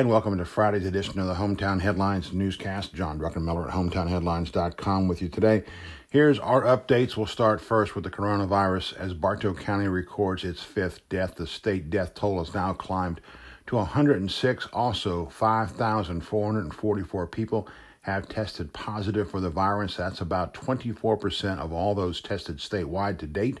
And welcome to Friday's edition of the Hometown Headlines newscast. John Druckenmiller at hometownheadlines.com with you today. Here's our updates. We'll start first with the coronavirus as Bartow County records its fifth death. The state death toll has now climbed to 106. Also, 5,444 people have tested positive for the virus. That's about 24% of all those tested statewide to date.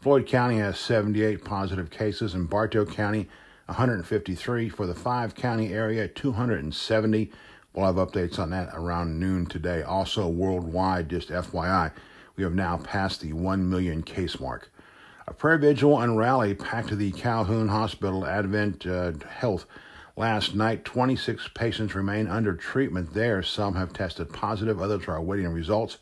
Floyd County has 78 positive cases, and Bartow County 153 for the five county area, 270. We'll have updates on that around noon today. Also, worldwide, just FYI, we have now passed the 1 million case mark. A prayer vigil and rally packed to the Calhoun Hospital Advent uh, Health last night. 26 patients remain under treatment there. Some have tested positive, others are awaiting results.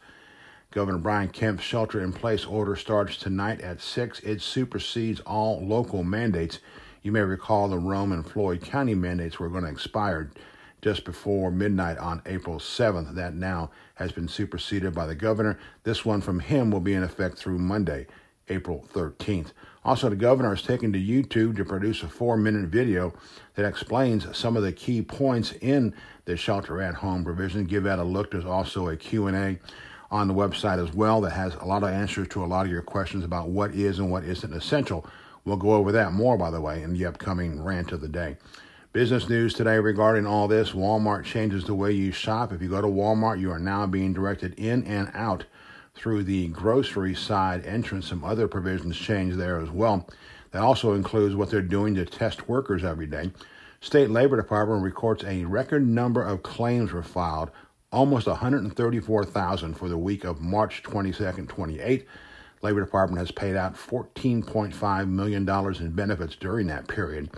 Governor Brian Kemp's shelter in place order starts tonight at 6. It supersedes all local mandates. You may recall the Rome and Floyd County mandates were going to expire just before midnight on April 7th. That now has been superseded by the governor. This one from him will be in effect through Monday, April 13th. Also, the governor has taken to YouTube to produce a four minute video that explains some of the key points in the shelter at home provision. Give that a look. There's also a Q&A on the website as well that has a lot of answers to a lot of your questions about what is and what isn't essential We'll go over that more, by the way, in the upcoming rant of the day. Business news today regarding all this Walmart changes the way you shop. If you go to Walmart, you are now being directed in and out through the grocery side entrance. Some other provisions change there as well. That also includes what they're doing to test workers every day. State Labor Department records a record number of claims were filed, almost 134,000 for the week of March 22nd, 28. Labor Department has paid out $14.5 million in benefits during that period.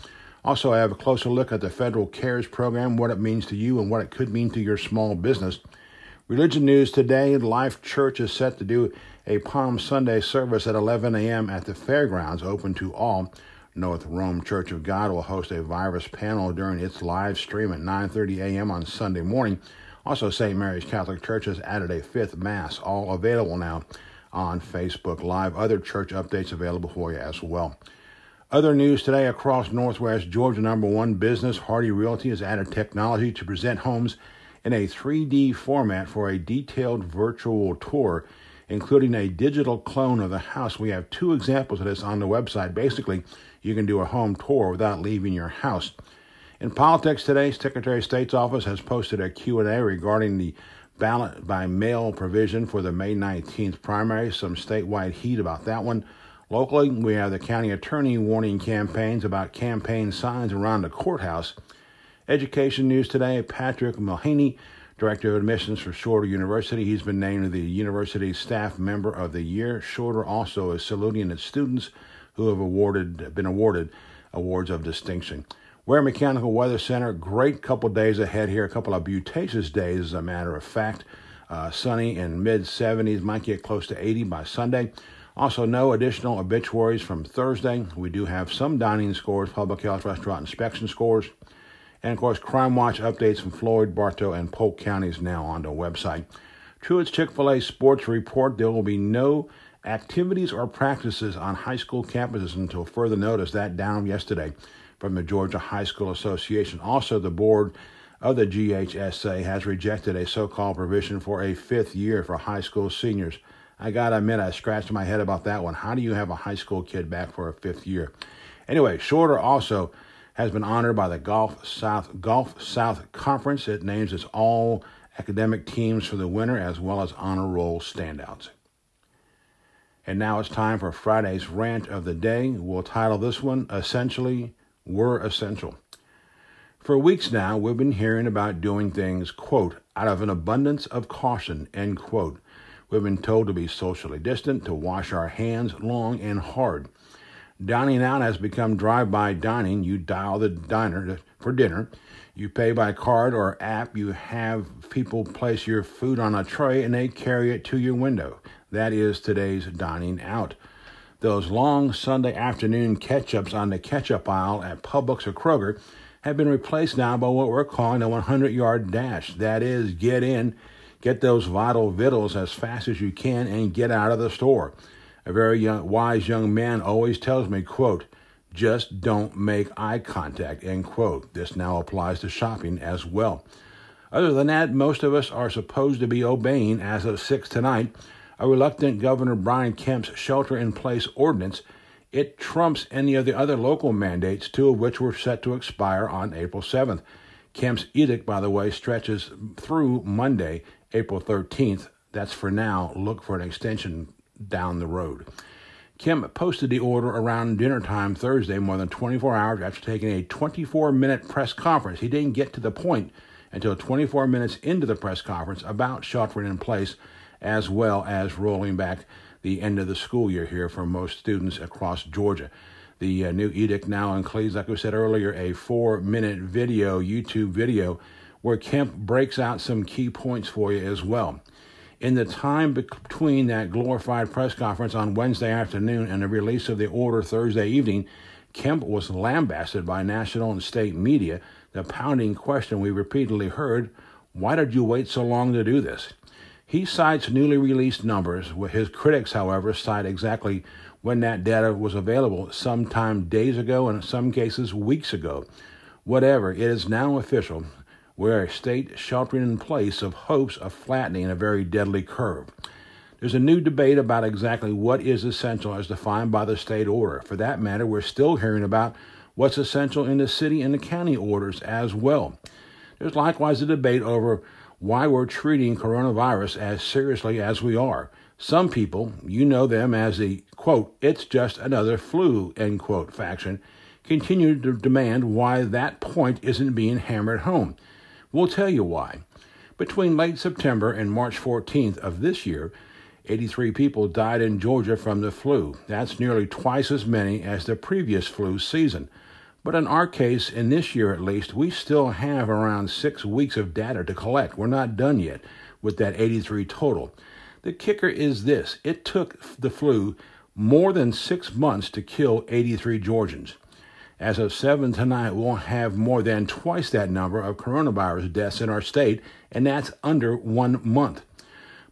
Also, I have a closer look at the federal CARES program, what it means to you, and what it could mean to your small business. Religion news today Life Church is set to do a Palm Sunday service at 11 a.m. at the fairgrounds, open to all. North Rome Church of God will host a virus panel during its live stream at 9:30 a.m. on Sunday morning. Also, St. Mary's Catholic Church has added a fifth Mass, all available now on Facebook Live. Other church updates available for you as well. Other news today across Northwest Georgia, number one business, Hardy Realty has added technology to present homes in a 3D format for a detailed virtual tour, including a digital clone of the house. We have two examples of this on the website. Basically, you can do a home tour without leaving your house. In politics today, Secretary of State's office has posted a Q&A regarding the ballot by mail provision for the May 19th primary. Some statewide heat about that one. Locally, we have the county attorney warning campaigns about campaign signs around the courthouse. Education news today Patrick Mulhaney, Director of Admissions for Shorter University. He's been named the University Staff Member of the Year. Shorter also is saluting its students who have awarded been awarded awards of distinction. Ware Mechanical Weather Center, great couple days ahead here, a couple of Butaceous days, as a matter of fact. Uh, sunny in mid 70s, might get close to 80 by Sunday. Also, no additional obituaries from Thursday. We do have some dining scores, public health restaurant inspection scores, and of course, Crime Watch updates from Floyd, Bartow, and Polk counties now on the website. Truett's Chick fil A Sports Report there will be no activities or practices on high school campuses until further notice. That down yesterday from the Georgia High School Association. Also, the board of the GHSA has rejected a so called provision for a fifth year for high school seniors. I gotta admit, I scratched my head about that one. How do you have a high school kid back for a fifth year? Anyway, Shorter also has been honored by the Gulf South Gulf South Conference. It names its all academic teams for the winter as well as honor roll standouts. And now it's time for Friday's rant of the day. We'll title this one Essentially were essential. For weeks now, we've been hearing about doing things, quote, out of an abundance of caution, end quote. We've been told to be socially distant, to wash our hands long and hard. Dining out has become drive by dining. You dial the diner for dinner. You pay by card or app. You have people place your food on a tray and they carry it to your window. That is today's dining out. Those long Sunday afternoon ketchups on the ketchup aisle at Publix or Kroger have been replaced now by what we're calling a 100 yard dash. That is, get in, get those vital victuals as fast as you can, and get out of the store. A very young, wise young man always tells me, quote, Just don't make eye contact, end quote. This now applies to shopping as well. Other than that, most of us are supposed to be obeying as of 6 tonight a reluctant Governor Brian Kemp's shelter in place ordinance. It trumps any of the other local mandates, two of which were set to expire on April 7th. Kemp's edict, by the way, stretches through Monday, April 13th. That's for now. Look for an extension down the road. Kemp posted the order around dinner time Thursday, more than 24 hours after taking a 24 minute press conference. He didn't get to the point until 24 minutes into the press conference about sheltering in place, as well as rolling back the end of the school year here for most students across Georgia. The uh, new edict now includes, like we said earlier, a four minute video, YouTube video, where Kemp breaks out some key points for you as well. In the time between that glorified press conference on Wednesday afternoon and the release of the order Thursday evening, Kemp was lambasted by national and state media. The pounding question we repeatedly heard why did you wait so long to do this? He cites newly released numbers. His critics, however, cite exactly when that data was available, sometime days ago and in some cases weeks ago. Whatever, it is now official where a state sheltering in place of hopes of flattening a very deadly curve. There's a new debate about exactly what is essential as defined by the state order. For that matter, we're still hearing about what's essential in the city and the county orders as well. There's likewise a debate over why we're treating coronavirus as seriously as we are. Some people, you know them as the quote, it's just another flu, end quote faction, continue to demand why that point isn't being hammered home. We'll tell you why. Between late September and March 14th of this year, 83 people died in Georgia from the flu. That's nearly twice as many as the previous flu season. But in our case, in this year at least, we still have around six weeks of data to collect. We're not done yet with that 83 total. The kicker is this it took the flu more than six months to kill 83 Georgians. As of 7 tonight, we'll have more than twice that number of coronavirus deaths in our state, and that's under one month.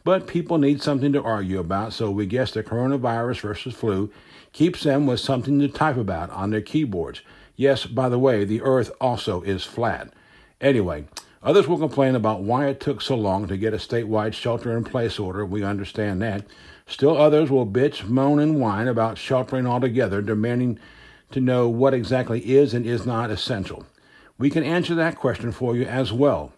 But people need something to argue about, so we guess the coronavirus versus flu keeps them with something to type about on their keyboards. Yes, by the way, the earth also is flat. Anyway, others will complain about why it took so long to get a statewide shelter in place order. We understand that. Still others will bitch, moan, and whine about sheltering altogether, demanding to know what exactly is and is not essential. We can answer that question for you as well.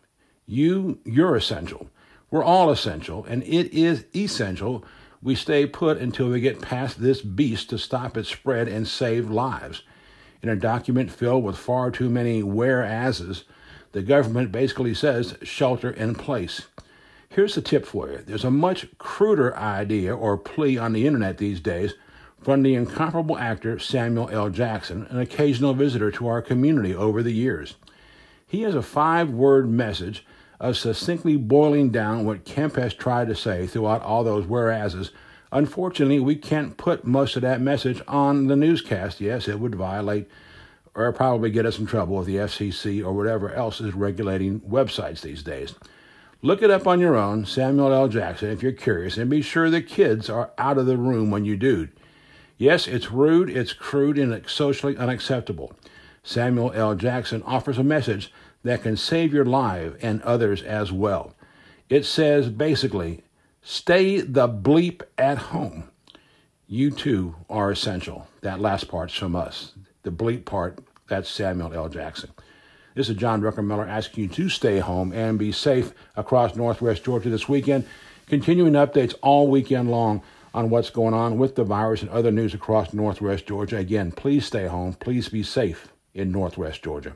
You, you're essential. We're all essential, and it is essential we stay put until we get past this beast to stop its spread and save lives. In a document filled with far too many whereases, the government basically says shelter in place. Here's the tip for you there's a much cruder idea or plea on the internet these days from the incomparable actor Samuel L. Jackson, an occasional visitor to our community over the years. He has a five word message of succinctly boiling down what Kemp has tried to say throughout all those whereases. Unfortunately, we can't put most of that message on the newscast. Yes, it would violate or probably get us in trouble with the FCC or whatever else is regulating websites these days. Look it up on your own, Samuel L. Jackson, if you're curious, and be sure the kids are out of the room when you do. Yes, it's rude, it's crude, and it's socially unacceptable. Samuel L. Jackson offers a message that can save your life and others as well. It says basically, Stay the bleep at home. You too are essential. That last part's from us. The bleep part, that's Samuel L. Jackson. This is John Druckenmiller asking you to stay home and be safe across Northwest Georgia this weekend. Continuing updates all weekend long on what's going on with the virus and other news across Northwest Georgia. Again, please stay home. Please be safe in Northwest Georgia.